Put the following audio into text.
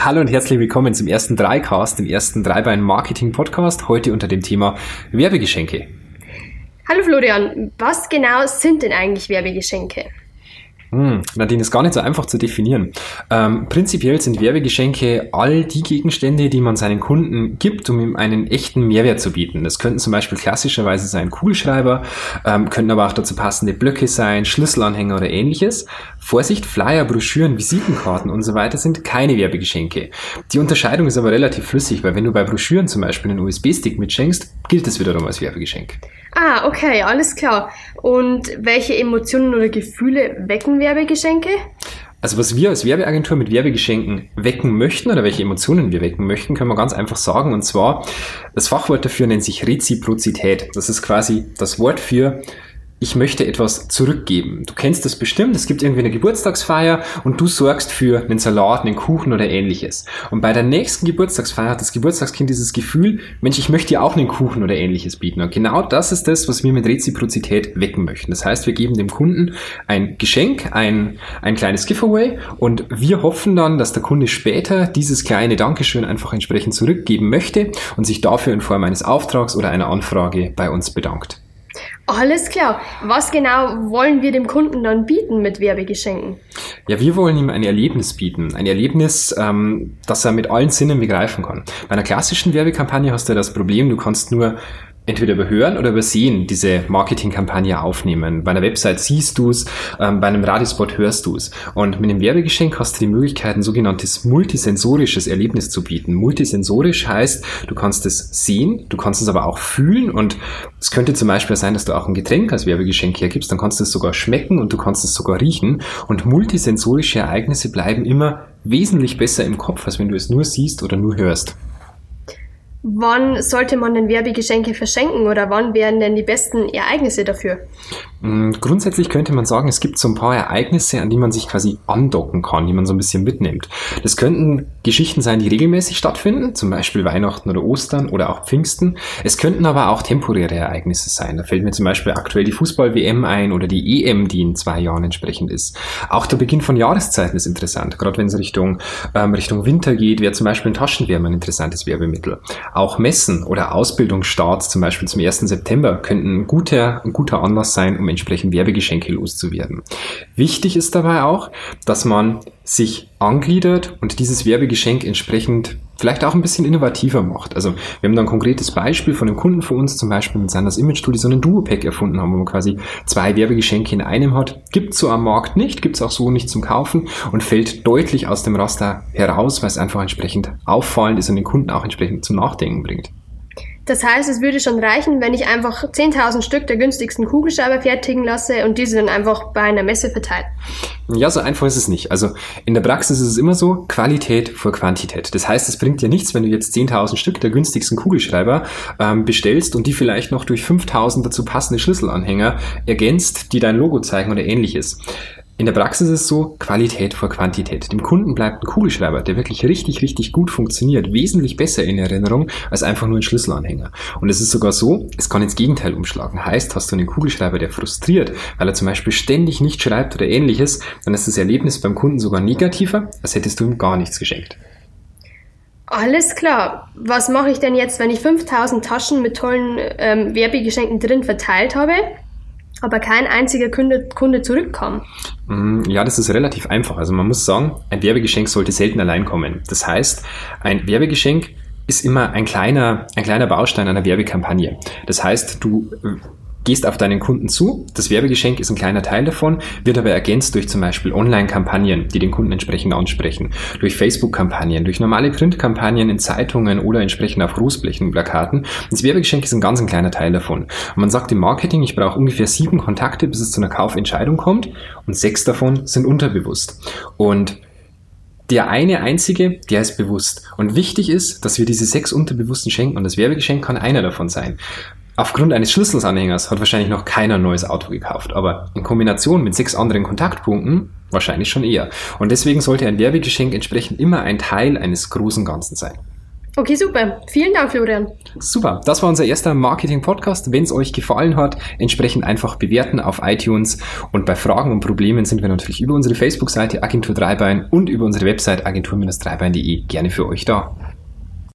Hallo und herzlich willkommen zum ersten Dreicast, dem ersten Dreibein-Marketing-Podcast, heute unter dem Thema Werbegeschenke. Hallo Florian, was genau sind denn eigentlich Werbegeschenke? Hm, Nadine, ist gar nicht so einfach zu definieren. Ähm, prinzipiell sind Werbegeschenke all die Gegenstände, die man seinen Kunden gibt, um ihm einen echten Mehrwert zu bieten. Das könnten zum Beispiel klassischerweise sein Kugelschreiber, ähm, könnten aber auch dazu passende Blöcke sein, Schlüsselanhänger oder ähnliches. Vorsicht, Flyer, Broschüren, Visitenkarten und so weiter sind keine Werbegeschenke. Die Unterscheidung ist aber relativ flüssig, weil wenn du bei Broschüren zum Beispiel einen USB-Stick mitschenkst, gilt es wiederum als Werbegeschenk. Ah, okay, alles klar. Und welche Emotionen oder Gefühle wecken Werbegeschenke? Also was wir als Werbeagentur mit Werbegeschenken wecken möchten oder welche Emotionen wir wecken möchten, können wir ganz einfach sagen. Und zwar, das Fachwort dafür nennt sich Reziprozität. Das ist quasi das Wort für ich möchte etwas zurückgeben. Du kennst das bestimmt, es gibt irgendwie eine Geburtstagsfeier und du sorgst für einen Salat, einen Kuchen oder ähnliches. Und bei der nächsten Geburtstagsfeier hat das Geburtstagskind dieses Gefühl, Mensch, ich möchte dir auch einen Kuchen oder ähnliches bieten. Und genau das ist das, was wir mit Reziprozität wecken möchten. Das heißt, wir geben dem Kunden ein Geschenk, ein, ein kleines Giveaway und wir hoffen dann, dass der Kunde später dieses kleine Dankeschön einfach entsprechend zurückgeben möchte und sich dafür in Form eines Auftrags oder einer Anfrage bei uns bedankt. Alles klar. Was genau wollen wir dem Kunden dann bieten mit Werbegeschenken? Ja, wir wollen ihm ein Erlebnis bieten. Ein Erlebnis, ähm, das er mit allen Sinnen begreifen kann. Bei einer klassischen Werbekampagne hast du das Problem, du kannst nur entweder überhören oder übersehen diese Marketingkampagne aufnehmen. Bei einer Website siehst du es, ähm, bei einem Radiospot hörst du es. Und mit einem Werbegeschenk hast du die Möglichkeit, ein sogenanntes multisensorisches Erlebnis zu bieten. Multisensorisch heißt, du kannst es sehen, du kannst es aber auch fühlen und es könnte zum Beispiel sein, dass du auch ein Getränk als Werbegeschenk hergibst, dann kannst du es sogar schmecken und du kannst es sogar riechen. Und multisensorische Ereignisse bleiben immer wesentlich besser im Kopf, als wenn du es nur siehst oder nur hörst. Wann sollte man denn Werbegeschenke verschenken oder wann wären denn die besten Ereignisse dafür? Mm, grundsätzlich könnte man sagen, es gibt so ein paar Ereignisse, an die man sich quasi andocken kann, die man so ein bisschen mitnimmt. Das könnten Geschichten sein, die regelmäßig stattfinden, zum Beispiel Weihnachten oder Ostern oder auch Pfingsten. Es könnten aber auch temporäre Ereignisse sein. Da fällt mir zum Beispiel aktuell die Fußball-WM ein oder die EM, die in zwei Jahren entsprechend ist. Auch der Beginn von Jahreszeiten ist interessant. Gerade wenn es Richtung, ähm, Richtung Winter geht, wäre zum Beispiel ein Taschenwärmer ein interessantes Werbemittel. Auch Messen oder Ausbildungsstarts, zum Beispiel zum 1. September, könnten ein guter, ein guter Anlass sein, um entsprechend Werbegeschenke loszuwerden. Wichtig ist dabei auch, dass man sich angliedert und dieses Werbegeschenk entsprechend vielleicht auch ein bisschen innovativer macht. Also wir haben da ein konkretes Beispiel von einem Kunden von uns, zum Beispiel mit Sanders Image Studio, so einen Duo-Pack erfunden haben, wo man quasi zwei Werbegeschenke in einem hat. Gibt so am Markt nicht, gibt es auch so nicht zum Kaufen und fällt deutlich aus dem Raster heraus, weil es einfach entsprechend auffallend ist und den Kunden auch entsprechend zum Nachdenken bringt. Das heißt, es würde schon reichen, wenn ich einfach 10.000 Stück der günstigsten Kugelschreiber fertigen lasse und diese dann einfach bei einer Messe verteile. Ja, so einfach ist es nicht. Also in der Praxis ist es immer so, Qualität vor Quantität. Das heißt, es bringt dir nichts, wenn du jetzt 10.000 Stück der günstigsten Kugelschreiber ähm, bestellst und die vielleicht noch durch 5.000 dazu passende Schlüsselanhänger ergänzt, die dein Logo zeigen oder ähnliches. In der Praxis ist es so, Qualität vor Quantität. Dem Kunden bleibt ein Kugelschreiber, der wirklich richtig, richtig gut funktioniert, wesentlich besser in Erinnerung als einfach nur ein Schlüsselanhänger. Und es ist sogar so, es kann ins Gegenteil umschlagen. Heißt, hast du einen Kugelschreiber, der frustriert, weil er zum Beispiel ständig nicht schreibt oder ähnliches, dann ist das Erlebnis beim Kunden sogar negativer, als hättest du ihm gar nichts geschenkt. Alles klar. Was mache ich denn jetzt, wenn ich 5000 Taschen mit tollen ähm, Werbegeschenken drin verteilt habe? Aber kein einziger Kunde, Kunde zurückkam. Mm, ja, das ist relativ einfach. Also man muss sagen, ein Werbegeschenk sollte selten allein kommen. Das heißt, ein Werbegeschenk ist immer ein kleiner, ein kleiner Baustein einer Werbekampagne. Das heißt, du äh, gehst auf deinen Kunden zu. Das Werbegeschenk ist ein kleiner Teil davon, wird aber ergänzt durch zum Beispiel Online-Kampagnen, die den Kunden entsprechend ansprechen, durch Facebook-Kampagnen, durch normale Print-Kampagnen in Zeitungen oder entsprechend auf Großblechen, Plakaten. Das Werbegeschenk ist ein ganz ein kleiner Teil davon. Und man sagt im Marketing, ich brauche ungefähr sieben Kontakte, bis es zu einer Kaufentscheidung kommt und sechs davon sind unterbewusst. Und der eine einzige, der ist bewusst. Und wichtig ist, dass wir diese sechs Unterbewussten schenken und das Werbegeschenk kann einer davon sein. Aufgrund eines Schlüsselanhängers hat wahrscheinlich noch keiner ein neues Auto gekauft, aber in Kombination mit sechs anderen Kontaktpunkten wahrscheinlich schon eher. Und deswegen sollte ein Werbegeschenk entsprechend immer ein Teil eines großen Ganzen sein. Okay, super. Vielen Dank, Florian. Super. Das war unser erster Marketing-Podcast. Wenn es euch gefallen hat, entsprechend einfach bewerten auf iTunes. Und bei Fragen und Problemen sind wir natürlich über unsere Facebook-Seite Agentur Dreibein und über unsere Website agentur-dreibein.de gerne für euch da.